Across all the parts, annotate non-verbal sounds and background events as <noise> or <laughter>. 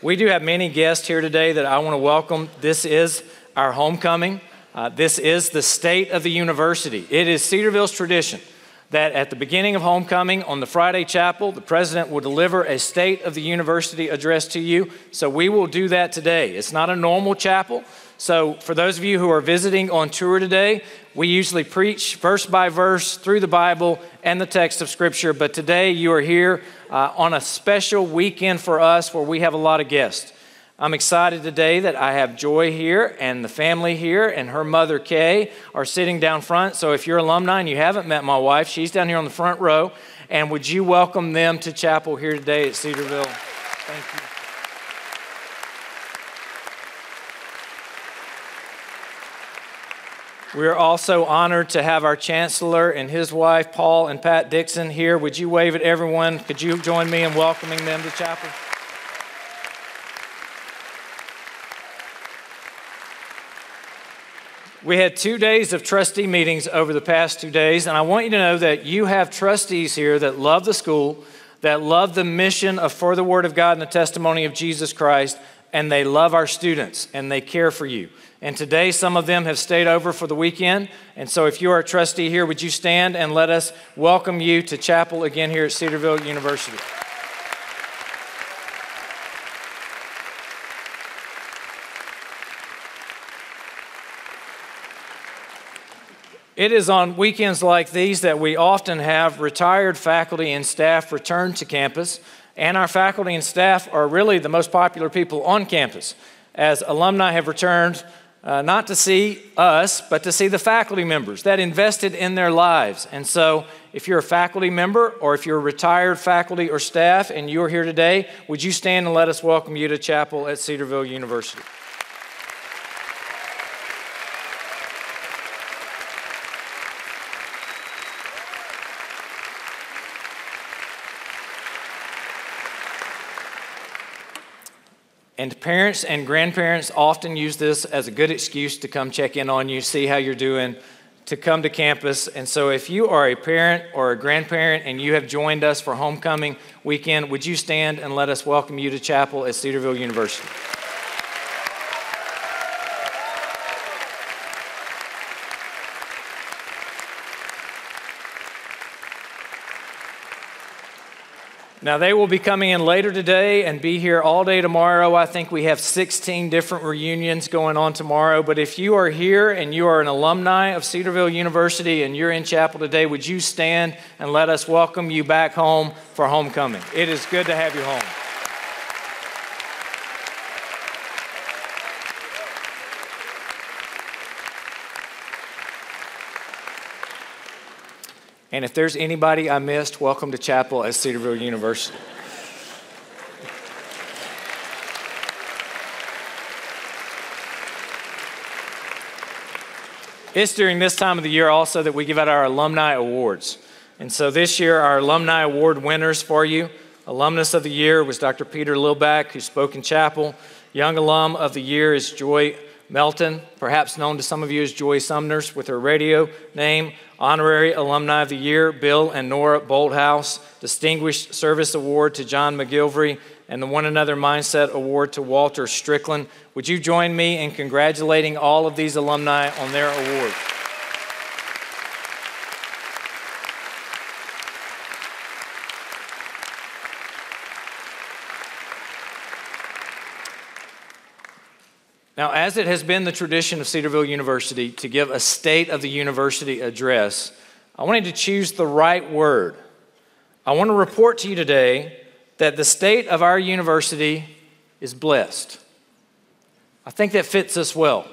We do have many guests here today that I want to welcome. This is our homecoming. Uh, this is the state of the university. It is Cedarville's tradition that at the beginning of homecoming on the Friday chapel, the president will deliver a state of the university address to you. So we will do that today. It's not a normal chapel. So, for those of you who are visiting on tour today, we usually preach verse by verse through the Bible and the text of Scripture. But today you are here uh, on a special weekend for us where we have a lot of guests. I'm excited today that I have Joy here and the family here, and her mother Kay are sitting down front. So, if you're alumni and you haven't met my wife, she's down here on the front row. And would you welcome them to chapel here today at Cedarville? Thank you. We are also honored to have our chancellor and his wife, Paul and Pat Dixon, here. Would you wave at everyone? Could you join me in welcoming them to chapel? We had two days of trustee meetings over the past two days, and I want you to know that you have trustees here that love the school, that love the mission of For the Word of God and the testimony of Jesus Christ, and they love our students and they care for you. And today, some of them have stayed over for the weekend. And so, if you are a trustee here, would you stand and let us welcome you to chapel again here at Cedarville University? It is on weekends like these that we often have retired faculty and staff return to campus, and our faculty and staff are really the most popular people on campus. As alumni have returned uh, not to see us, but to see the faculty members that invested in their lives. And so, if you're a faculty member or if you're a retired faculty or staff and you're here today, would you stand and let us welcome you to chapel at Cedarville University? And parents and grandparents often use this as a good excuse to come check in on you, see how you're doing, to come to campus. And so, if you are a parent or a grandparent and you have joined us for homecoming weekend, would you stand and let us welcome you to chapel at Cedarville University? Now, they will be coming in later today and be here all day tomorrow. I think we have 16 different reunions going on tomorrow. But if you are here and you are an alumni of Cedarville University and you're in chapel today, would you stand and let us welcome you back home for homecoming? It is good to have you home. And if there's anybody I missed, welcome to chapel at Cedarville University. It's during this time of the year also that we give out our alumni awards. And so this year, our alumni award winners for you alumnus of the year was Dr. Peter Lillback, who spoke in chapel. Young alum of the year is Joy Melton, perhaps known to some of you as Joy Sumners with her radio name. Honorary Alumni of the Year, Bill and Nora Bolthouse. Distinguished Service Award to John McGilvery, and the One Another Mindset Award to Walter Strickland. Would you join me in congratulating all of these alumni on their awards? Now, as it has been the tradition of Cedarville University to give a state of the university address, I wanted to choose the right word. I want to report to you today that the state of our university is blessed. I think that fits us well.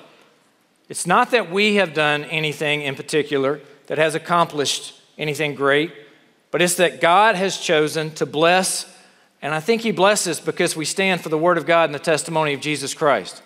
It's not that we have done anything in particular that has accomplished anything great, but it's that God has chosen to bless, and I think He blesses because we stand for the Word of God and the testimony of Jesus Christ.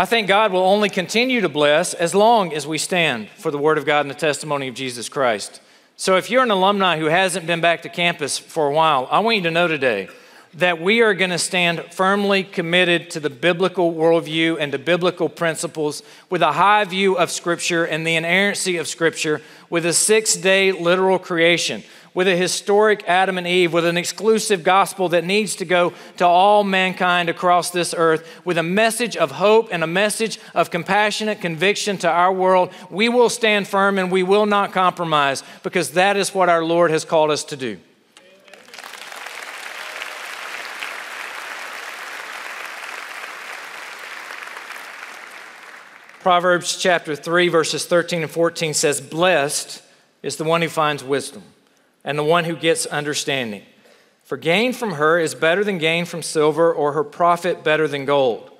I think God will only continue to bless as long as we stand for the Word of God and the testimony of Jesus Christ. So if you're an alumni who hasn't been back to campus for a while, I want you to know today that we are going to stand firmly committed to the biblical worldview and to biblical principles with a high view of Scripture and the inerrancy of Scripture, with a six day literal creation, with a historic Adam and Eve, with an exclusive gospel that needs to go to all mankind across this earth, with a message of hope and a message of compassionate conviction to our world. We will stand firm and we will not compromise because that is what our Lord has called us to do. Proverbs chapter 3, verses 13 and 14 says, Blessed is the one who finds wisdom and the one who gets understanding. For gain from her is better than gain from silver, or her profit better than gold.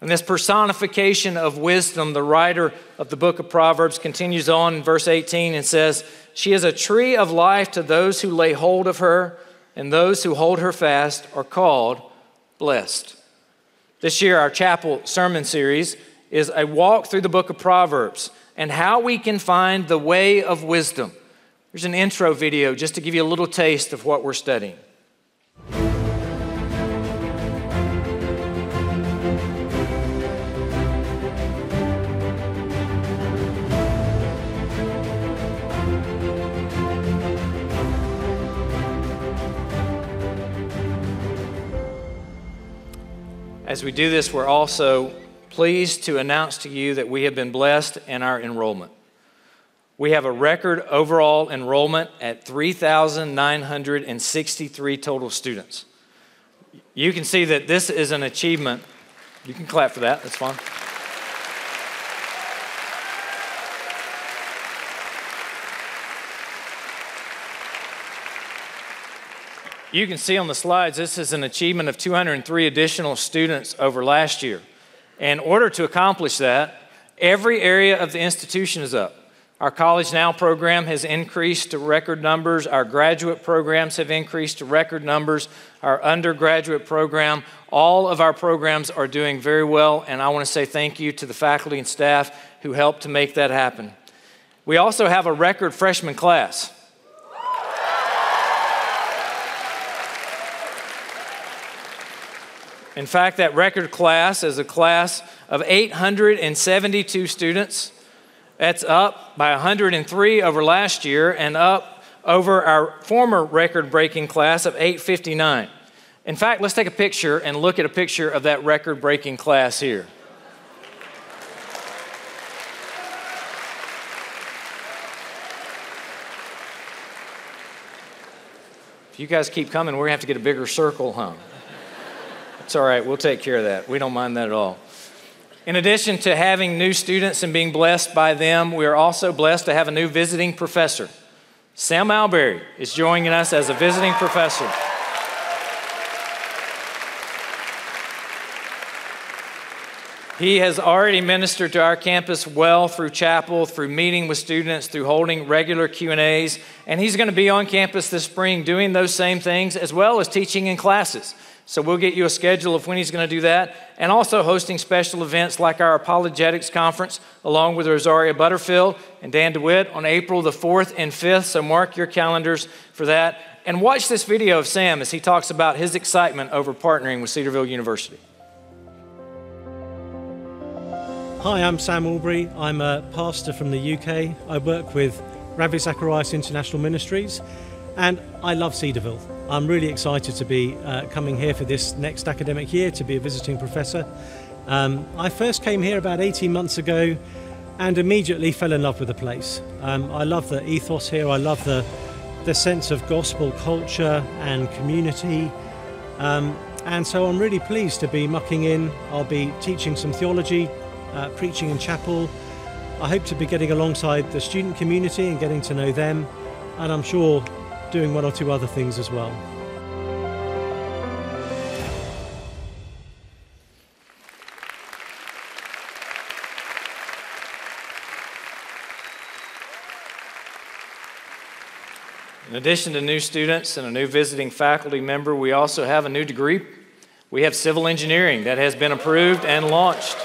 And this personification of wisdom, the writer of the book of Proverbs continues on in verse 18 and says, She is a tree of life to those who lay hold of her, and those who hold her fast are called blessed. This year, our chapel sermon series is a walk through the book of Proverbs and how we can find the way of wisdom. Here's an intro video just to give you a little taste of what we're studying. As we do this, we're also pleased to announce to you that we have been blessed in our enrollment. We have a record overall enrollment at 3,963 total students. You can see that this is an achievement. You can clap for that, that's fine. You can see on the slides, this is an achievement of 203 additional students over last year. In order to accomplish that, every area of the institution is up. Our College Now program has increased to record numbers. Our graduate programs have increased to record numbers. Our undergraduate program, all of our programs are doing very well, and I want to say thank you to the faculty and staff who helped to make that happen. We also have a record freshman class. In fact, that record class is a class of 872 students. That's up by 103 over last year and up over our former record breaking class of 859. In fact, let's take a picture and look at a picture of that record breaking class here. If you guys keep coming, we're gonna have to get a bigger circle, huh? It's all right, we'll take care of that. We don't mind that at all. In addition to having new students and being blessed by them, we are also blessed to have a new visiting professor. Sam Allberry is joining us as a visiting professor. He has already ministered to our campus well through chapel, through meeting with students, through holding regular Q&As, and he's going to be on campus this spring doing those same things as well as teaching in classes. So we'll get you a schedule of when he's going to do that, and also hosting special events like our Apologetics Conference, along with Rosaria Butterfield and Dan DeWitt on April the 4th and 5th. So mark your calendars for that. And watch this video of Sam as he talks about his excitement over partnering with Cedarville University. Hi, I'm Sam Allberry. I'm a pastor from the UK. I work with Ravi Zacharias International Ministries, and I love Cedarville. I'm really excited to be uh, coming here for this next academic year to be a visiting professor. Um, I first came here about 18 months ago and immediately fell in love with the place. Um, I love the ethos here, I love the, the sense of gospel culture and community. Um, and so I'm really pleased to be mucking in. I'll be teaching some theology, uh, preaching in chapel. I hope to be getting alongside the student community and getting to know them. And I'm sure doing one or two other things as well. In addition to new students and a new visiting faculty member, we also have a new degree. We have civil engineering that has been approved and launched.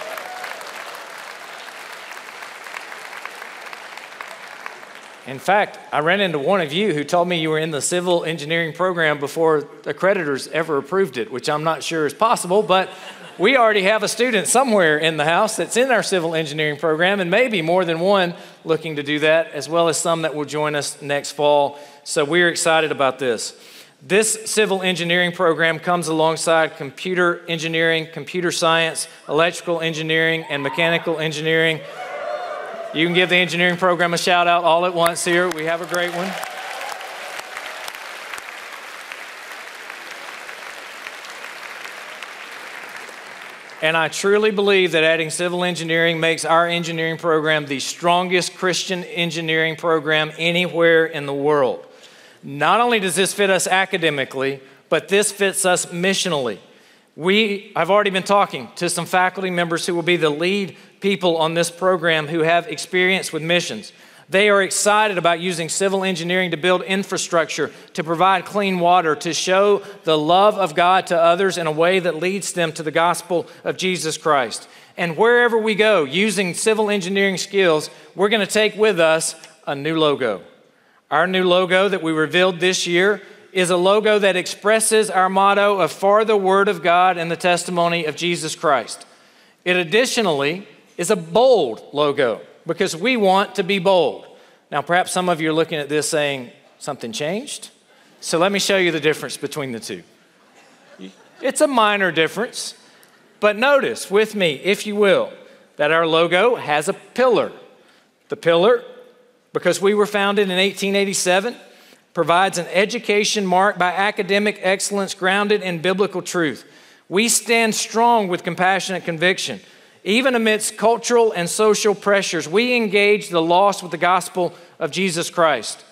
In fact, I ran into one of you who told me you were in the civil engineering program before accreditors ever approved it, which I'm not sure is possible, but we already have a student somewhere in the house that's in our civil engineering program, and maybe more than one looking to do that, as well as some that will join us next fall. So we're excited about this. This civil engineering program comes alongside computer engineering, computer science, electrical engineering, and mechanical engineering. You can give the engineering program a shout out all at once here. We have a great one. And I truly believe that adding civil engineering makes our engineering program the strongest Christian engineering program anywhere in the world. Not only does this fit us academically, but this fits us missionally. We, I've already been talking to some faculty members who will be the lead people on this program who have experience with missions. They are excited about using civil engineering to build infrastructure, to provide clean water, to show the love of God to others in a way that leads them to the gospel of Jesus Christ. And wherever we go, using civil engineering skills, we're going to take with us a new logo. Our new logo that we revealed this year is a logo that expresses our motto of For the Word of God and the testimony of Jesus Christ. It additionally is a bold logo because we want to be bold. Now, perhaps some of you are looking at this saying, something changed? So let me show you the difference between the two. It's a minor difference, but notice with me, if you will, that our logo has a pillar. The pillar because we were founded in 1887, provides an education marked by academic excellence grounded in biblical truth. We stand strong with compassionate conviction. Even amidst cultural and social pressures, we engage the lost with the gospel of Jesus Christ.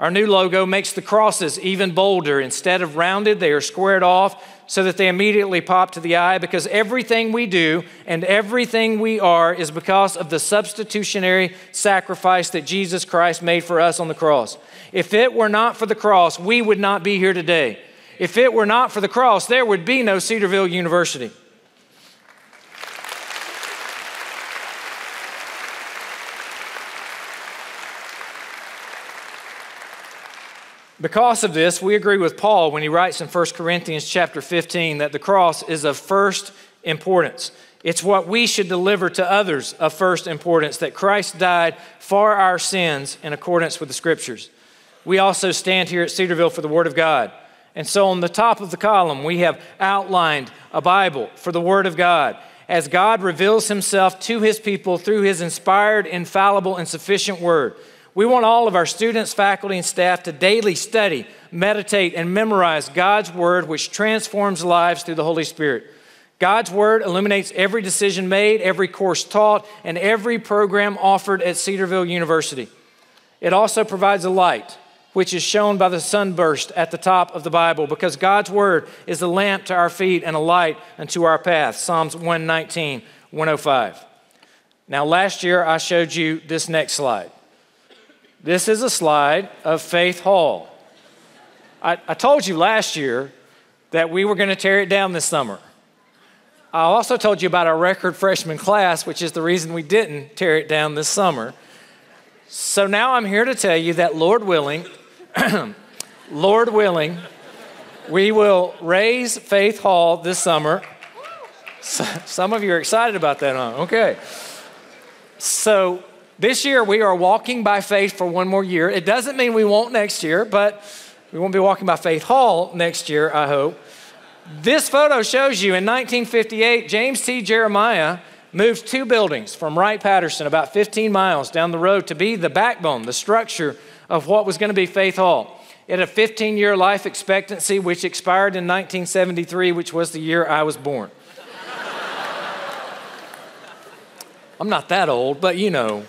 Our new logo makes the crosses even bolder. Instead of rounded, they are squared off so that they immediately pop to the eye because everything we do and everything we are is because of the substitutionary sacrifice that Jesus Christ made for us on the cross. If it were not for the cross, we would not be here today. If it were not for the cross, there would be no Cedarville University. Because of this, we agree with Paul when he writes in 1 Corinthians chapter 15 that the cross is of first importance. It's what we should deliver to others of first importance that Christ died for our sins in accordance with the scriptures. We also stand here at Cedarville for the Word of God. And so on the top of the column, we have outlined a Bible for the Word of God as God reveals Himself to His people through His inspired, infallible, and sufficient Word. We want all of our students, faculty, and staff to daily study, meditate, and memorize God's Word, which transforms lives through the Holy Spirit. God's Word illuminates every decision made, every course taught, and every program offered at Cedarville University. It also provides a light, which is shown by the sunburst at the top of the Bible, because God's Word is a lamp to our feet and a light unto our path. Psalms 119, 105. Now, last year I showed you this next slide. This is a slide of Faith Hall. I, I told you last year that we were going to tear it down this summer. I also told you about our record freshman class, which is the reason we didn't tear it down this summer. So now I'm here to tell you that, Lord willing, <clears throat> Lord willing, we will raze Faith Hall this summer. Some of you are excited about that, huh? Okay. So this year, we are walking by faith for one more year. It doesn't mean we won't next year, but we won't be walking by Faith Hall next year, I hope. This photo shows you in 1958, James T. Jeremiah moved two buildings from Wright Patterson, about 15 miles down the road, to be the backbone, the structure of what was going to be Faith Hall. It had a 15 year life expectancy, which expired in 1973, which was the year I was born. <laughs> I'm not that old, but you know.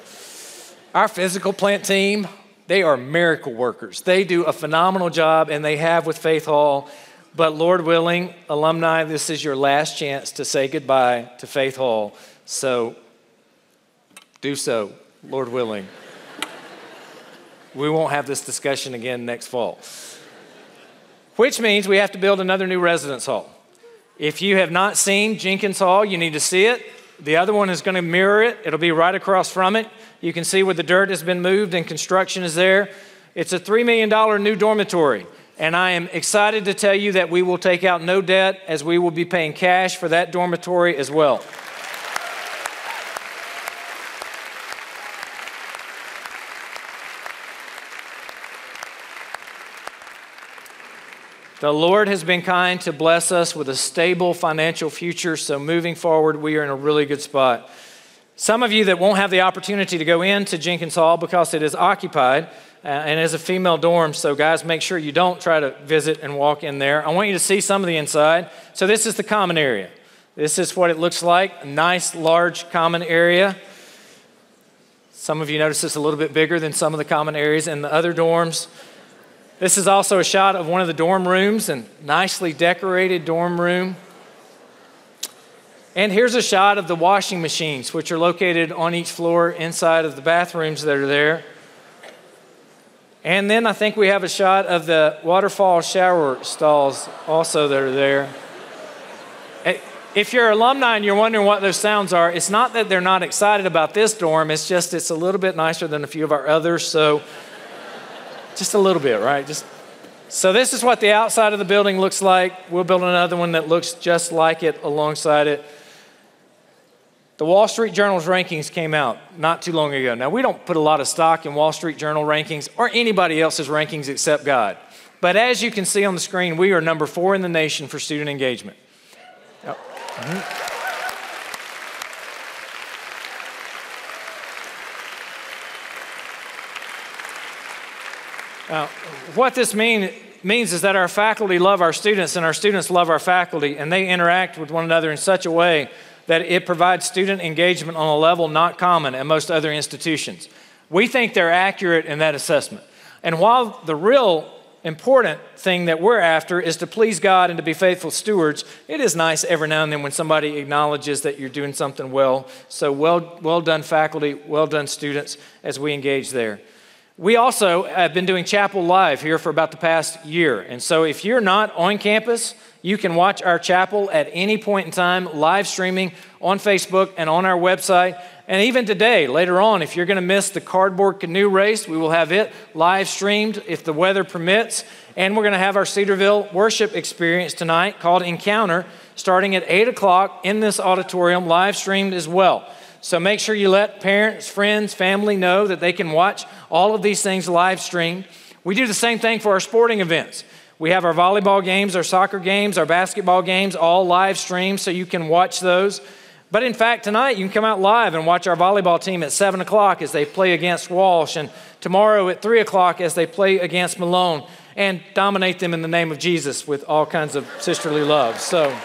Our physical plant team, they are miracle workers. They do a phenomenal job, and they have with Faith Hall. But Lord willing, alumni, this is your last chance to say goodbye to Faith Hall. So do so, Lord willing. we won't have this discussion again next fall. Which means we have to build another new residence hall. If you have not seen Jenkins Hall, you need to see it. The other one is going to mirror it, it'll be right across from it. You can see where the dirt has been moved and construction is there. It's a $3 million new dormitory. And I am excited to tell you that we will take out no debt as we will be paying cash for that dormitory as well. The Lord has been kind to bless us with a stable financial future, so moving forward, we are in a really good spot. Some of you that won't have the opportunity to go into Jenkins Hall because it is occupied uh, and is a female dorm, so guys, make sure you don't try to visit and walk in there. I want you to see some of the inside. So, this is the common area. This is what it looks like a nice, large common area. Some of you notice it's a little bit bigger than some of the common areas in the other dorms. This is also a shot of one of the dorm rooms and nicely decorated dorm room. And here's a shot of the washing machines, which are located on each floor inside of the bathrooms that are there. And then I think we have a shot of the waterfall shower stalls also that are there. Eh, if you're alumni and you're wondering what those sounds are, it's not that they're not excited about this dorm, it's just it's a little bit nicer than a few of our others. So just a little bit, right? Just so this is what the outside of the building looks like. We'll build another one that looks just like it alongside it. The Wall Street Journal's rankings came out not too long ago. Now, we don't put a lot of stock in Wall Street Journal rankings or anybody else's rankings except God. But as you can see on the screen, we are number four in the nation for student engagement. Mm-hmm. What this mean, means is that our faculty love our students and our students love our faculty, and they interact with one another in such a way that it provides student engagement on a level not common at most other institutions. We think they're accurate in that assessment. And while the real important thing that we're after is to please God and to be faithful stewards, it is nice every now and then when somebody acknowledges that you're doing something well. So well, well done, faculty, well done, students, as we engage there. We also have been doing Chapel Live here for about the past year. And so if you're not on campus, you can watch our chapel at any point in time, live streaming on Facebook and on our website. And even today, later on, if you're going to miss the cardboard canoe race, we will have it live streamed if the weather permits. And we're going to have our Cedarville worship experience tonight called Encounter, starting at 8 o'clock in this auditorium, live streamed as well. So make sure you let parents, friends, family know that they can watch all of these things live streamed. We do the same thing for our sporting events. We have our volleyball games, our soccer games, our basketball games, all live streamed so you can watch those. But in fact, tonight you can come out live and watch our volleyball team at 7 o'clock as they play against Walsh, and tomorrow at 3 o'clock as they play against Malone, and dominate them in the name of Jesus with all kinds of sisterly love. So.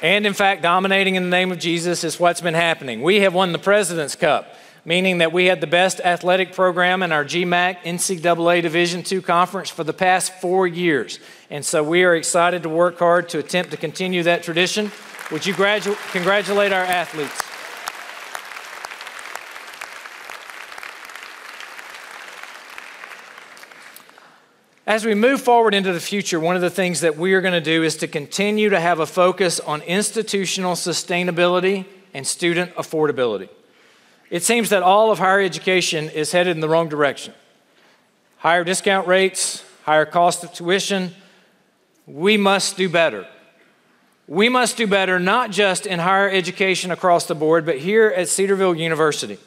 And in fact, dominating in the name of Jesus is what's been happening. We have won the President's Cup, meaning that we had the best athletic program in our GMAC NCAA Division II conference for the past four years. And so we are excited to work hard to attempt to continue that tradition. Would you gradu- congratulate our athletes? As we move forward into the future, one of the things that we are going to do is to continue to have a focus on institutional sustainability and student affordability. It seems that all of higher education is headed in the wrong direction. Higher discount rates, higher cost of tuition. We must do better. We must do better not just in higher education across the board, but here at Cedarville University.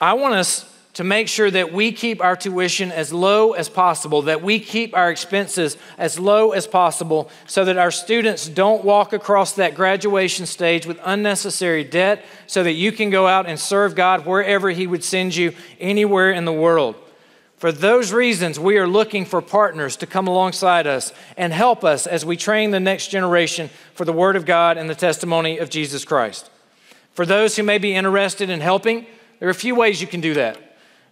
I want us to make sure that we keep our tuition as low as possible, that we keep our expenses as low as possible, so that our students don't walk across that graduation stage with unnecessary debt, so that you can go out and serve God wherever He would send you, anywhere in the world. For those reasons, we are looking for partners to come alongside us and help us as we train the next generation for the Word of God and the testimony of Jesus Christ. For those who may be interested in helping, there are a few ways you can do that.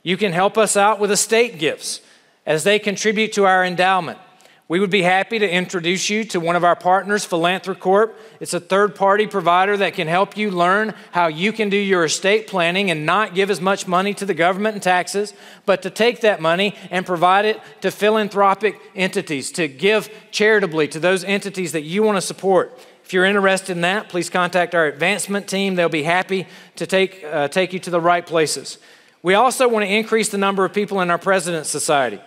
You can help us out with estate gifts as they contribute to our endowment. We would be happy to introduce you to one of our partners, Philanthrocorp. It's a third party provider that can help you learn how you can do your estate planning and not give as much money to the government and taxes, but to take that money and provide it to philanthropic entities, to give charitably to those entities that you want to support. If you're interested in that, please contact our advancement team. They'll be happy to take, uh, take you to the right places. We also want to increase the number of people in our President's Society.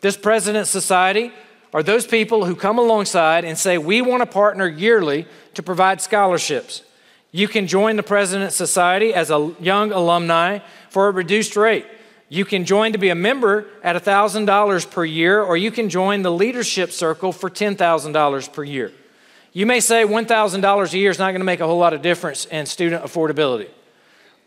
This President's Society are those people who come alongside and say, We want to partner yearly to provide scholarships. You can join the President's Society as a young alumni for a reduced rate. You can join to be a member at $1,000 per year, or you can join the Leadership Circle for $10,000 per year. You may say $1,000 a year is not going to make a whole lot of difference in student affordability.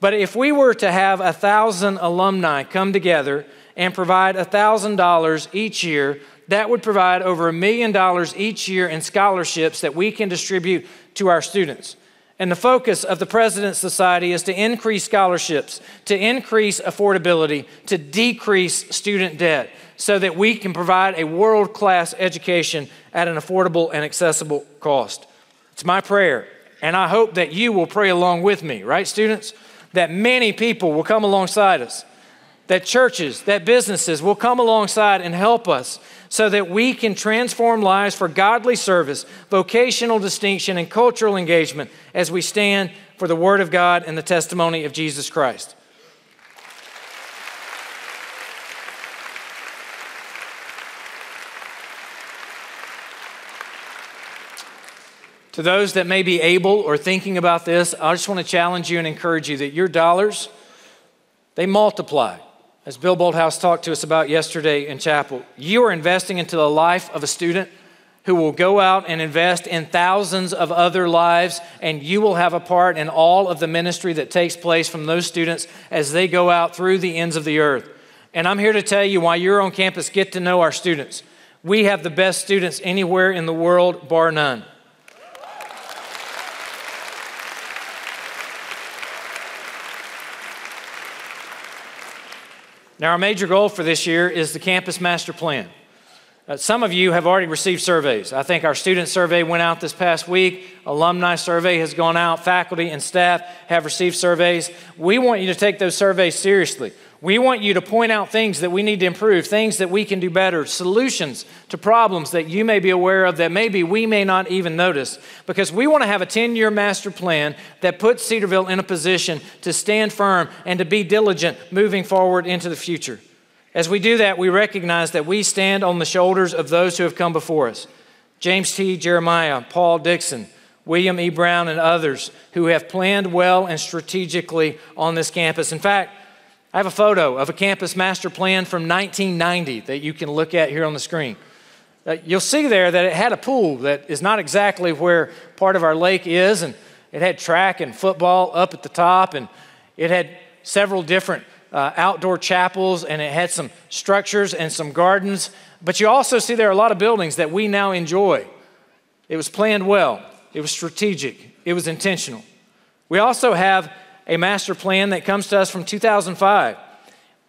But if we were to have a thousand alumni come together and provide a $1,000 each year, that would provide over a million dollars each year in scholarships that we can distribute to our students. And the focus of the President's Society is to increase scholarships, to increase affordability, to decrease student debt, so that we can provide a world class education at an affordable and accessible cost. It's my prayer, and I hope that you will pray along with me, right, students? That many people will come alongside us, that churches, that businesses will come alongside and help us so that we can transform lives for godly service, vocational distinction, and cultural engagement as we stand for the Word of God and the testimony of Jesus Christ. To those that may be able or thinking about this, I just want to challenge you and encourage you that your dollars, they multiply. As Bill Bolthouse talked to us about yesterday in chapel, you are investing into the life of a student who will go out and invest in thousands of other lives, and you will have a part in all of the ministry that takes place from those students as they go out through the ends of the earth. And I'm here to tell you why you're on campus, get to know our students. We have the best students anywhere in the world, bar none. Now, our major goal for this year is the campus master plan. Uh, some of you have already received surveys. I think our student survey went out this past week. Alumni survey has gone out. Faculty and staff have received surveys. We want you to take those surveys seriously. We want you to point out things that we need to improve, things that we can do better, solutions to problems that you may be aware of that maybe we may not even notice. Because we want to have a 10 year master plan that puts Cedarville in a position to stand firm and to be diligent moving forward into the future. As we do that, we recognize that we stand on the shoulders of those who have come before us James T. Jeremiah, Paul Dixon, William E. Brown, and others who have planned well and strategically on this campus. In fact, I have a photo of a campus master plan from 1990 that you can look at here on the screen. Uh, you'll see there that it had a pool that is not exactly where part of our lake is, and it had track and football up at the top, and it had several different uh, outdoor chapels, and it had some structures and some gardens. But you also see there are a lot of buildings that we now enjoy. It was planned well, it was strategic, it was intentional. We also have a master plan that comes to us from 2005.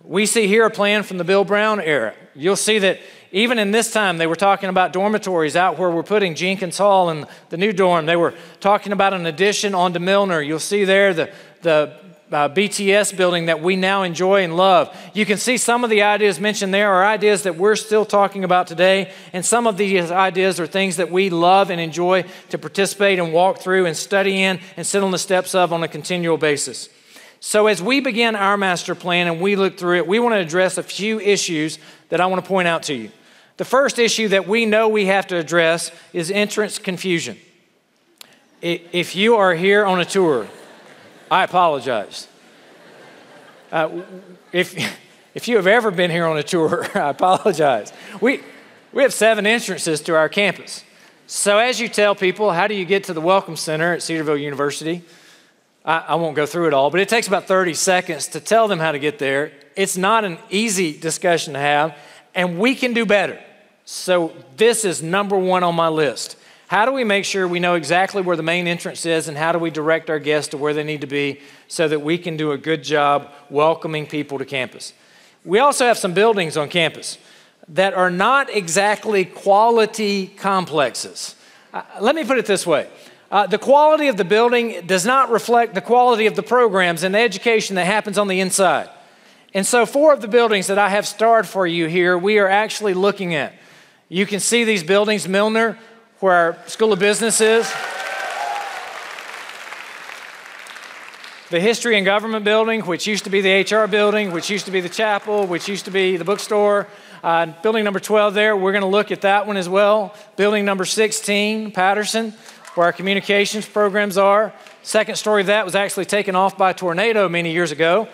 We see here a plan from the Bill Brown era. You'll see that even in this time, they were talking about dormitories out where we're putting Jenkins Hall and the new dorm. They were talking about an addition onto Milner. You'll see there the, the uh, BTS building that we now enjoy and love. You can see some of the ideas mentioned there are ideas that we're still talking about today, and some of these ideas are things that we love and enjoy to participate and walk through and study in and sit on the steps of on a continual basis. So, as we begin our master plan and we look through it, we want to address a few issues that I want to point out to you. The first issue that we know we have to address is entrance confusion. If you are here on a tour, I apologize. Uh, if, if you have ever been here on a tour, <laughs> I apologize. We, we have seven entrances to our campus. So, as you tell people, how do you get to the Welcome Center at Cedarville University? I, I, won't go through it all, but it takes about 30 seconds to tell them how to get there. It's not an easy discussion to have, and we can do better. So, this is number one on my list. How do we make sure we know exactly where the main entrance is and how do we direct our guests to where they need to be so that we can do a good job welcoming people to campus? We also have some buildings on campus that are not exactly quality complexes. Uh, let me put it this way. Uh, the quality of the building does not reflect the quality of the programs and the education that happens on the inside. And so, four of the buildings that I have starred for you here, we are actually looking at. You can see these buildings Milner, where our School of Business is. The History and Government building, which used to be the HR building, which used to be the chapel, which used to be the bookstore. Uh, building number 12 there, we're going to look at that one as well. Building number 16, Patterson, where our communications programs are. Second story of that was actually taken off by a tornado many years ago.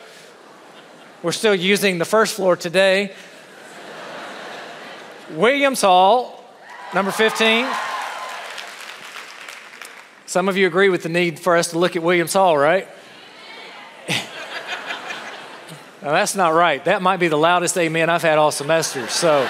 We're still using the first floor today. Williams Hall, number 15. Some of you agree with the need for us to look at Williams Hall, right? <laughs> now, that's not right. That might be the loudest amen I've had all semester. So,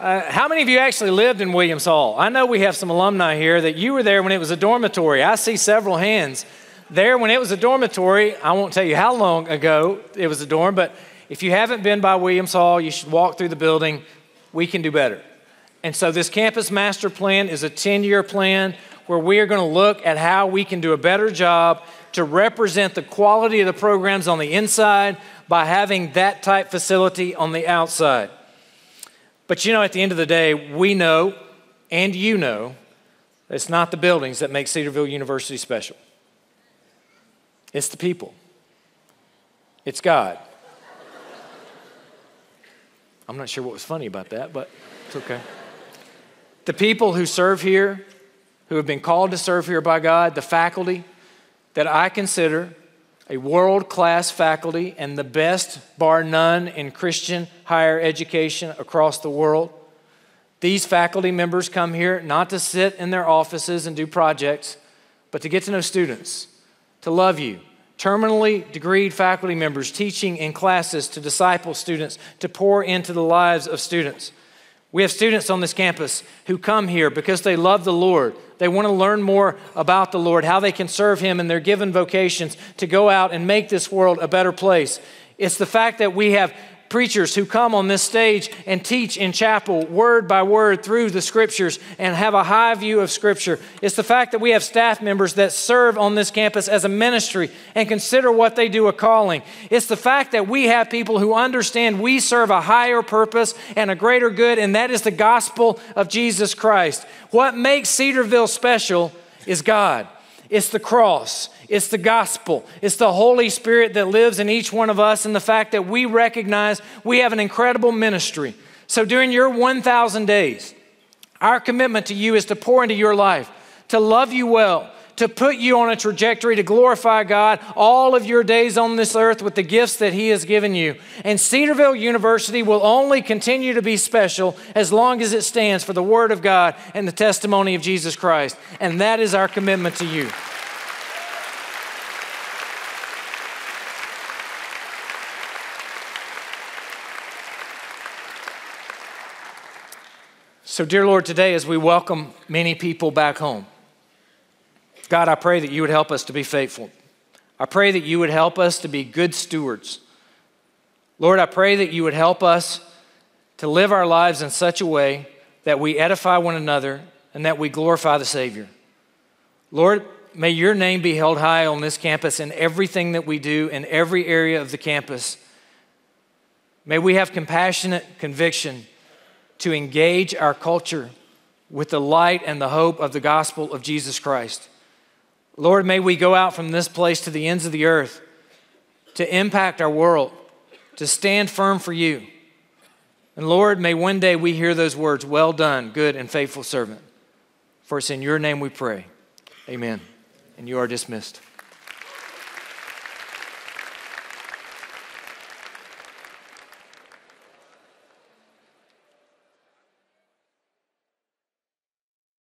uh, how many of you actually lived in Williams Hall? I know we have some alumni here that you were there when it was a dormitory. I see several hands there when it was a dormitory. I won't tell you how long ago it was a dorm, but if you haven't been by Williams Hall, you should walk through the building. We can do better. And so, this campus master plan is a 10 year plan where we are going to look at how we can do a better job to represent the quality of the programs on the inside by having that type facility on the outside. But you know, at the end of the day, we know, and you know, it's not the buildings that make Cedarville University special. It's the people. It's God. <laughs> I'm not sure what was funny about that, but it's okay. The people who serve here, who have been called to serve here by God, the faculty that I consider a world class faculty and the best, bar none, in Christian higher education across the world. These faculty members come here not to sit in their offices and do projects, but to get to know students, to love you. Terminally degreed faculty members teaching in classes to disciple students, to pour into the lives of students. We have students on this campus who come here because they love the Lord. They want to learn more about the Lord, how they can serve Him and they're given vocations to go out and make this world a better place. It's the fact that we have preachers who come on this stage and teach in chapel word by word through the scriptures and have a high view of scripture. It's the fact that we have staff members that serve on this campus as a ministry and consider what they do a calling. It's the fact that we have people who understand we serve a higher purpose and a greater good, and that is the gospel of Jesus Christ. What makes Cedarville special is God. It's the cross. It's the gospel. It's the Holy Spirit that lives in each one of us, and the fact that we recognize we have an incredible ministry. So during your 1,000 days, our commitment to you is to pour into your life, to love you well, to put you on a trajectory to glorify God all of your days on this earth with the gifts that He has given you. And Cedarville University will only continue to be special as long as it stands for the Word of God and the testimony of Jesus Christ. And that is our commitment to you. So, dear Lord, today as we welcome many people back home, God, I pray that you would help us to be faithful. I pray that you would help us to be good stewards. Lord, I pray that you would help us to live our lives in such a way that we edify one another and that we glorify the Savior. Lord, may your name be held high on this campus in everything that we do in every area of the campus. May we have compassionate conviction to engage our culture with the light and the hope of the gospel of Jesus Christ. Lord, may we go out from this place to the ends of the earth to impact our world, to stand firm for you. And Lord, may one day we hear those words, Well done, good and faithful servant. For it's in your name we pray. Amen. And you are dismissed.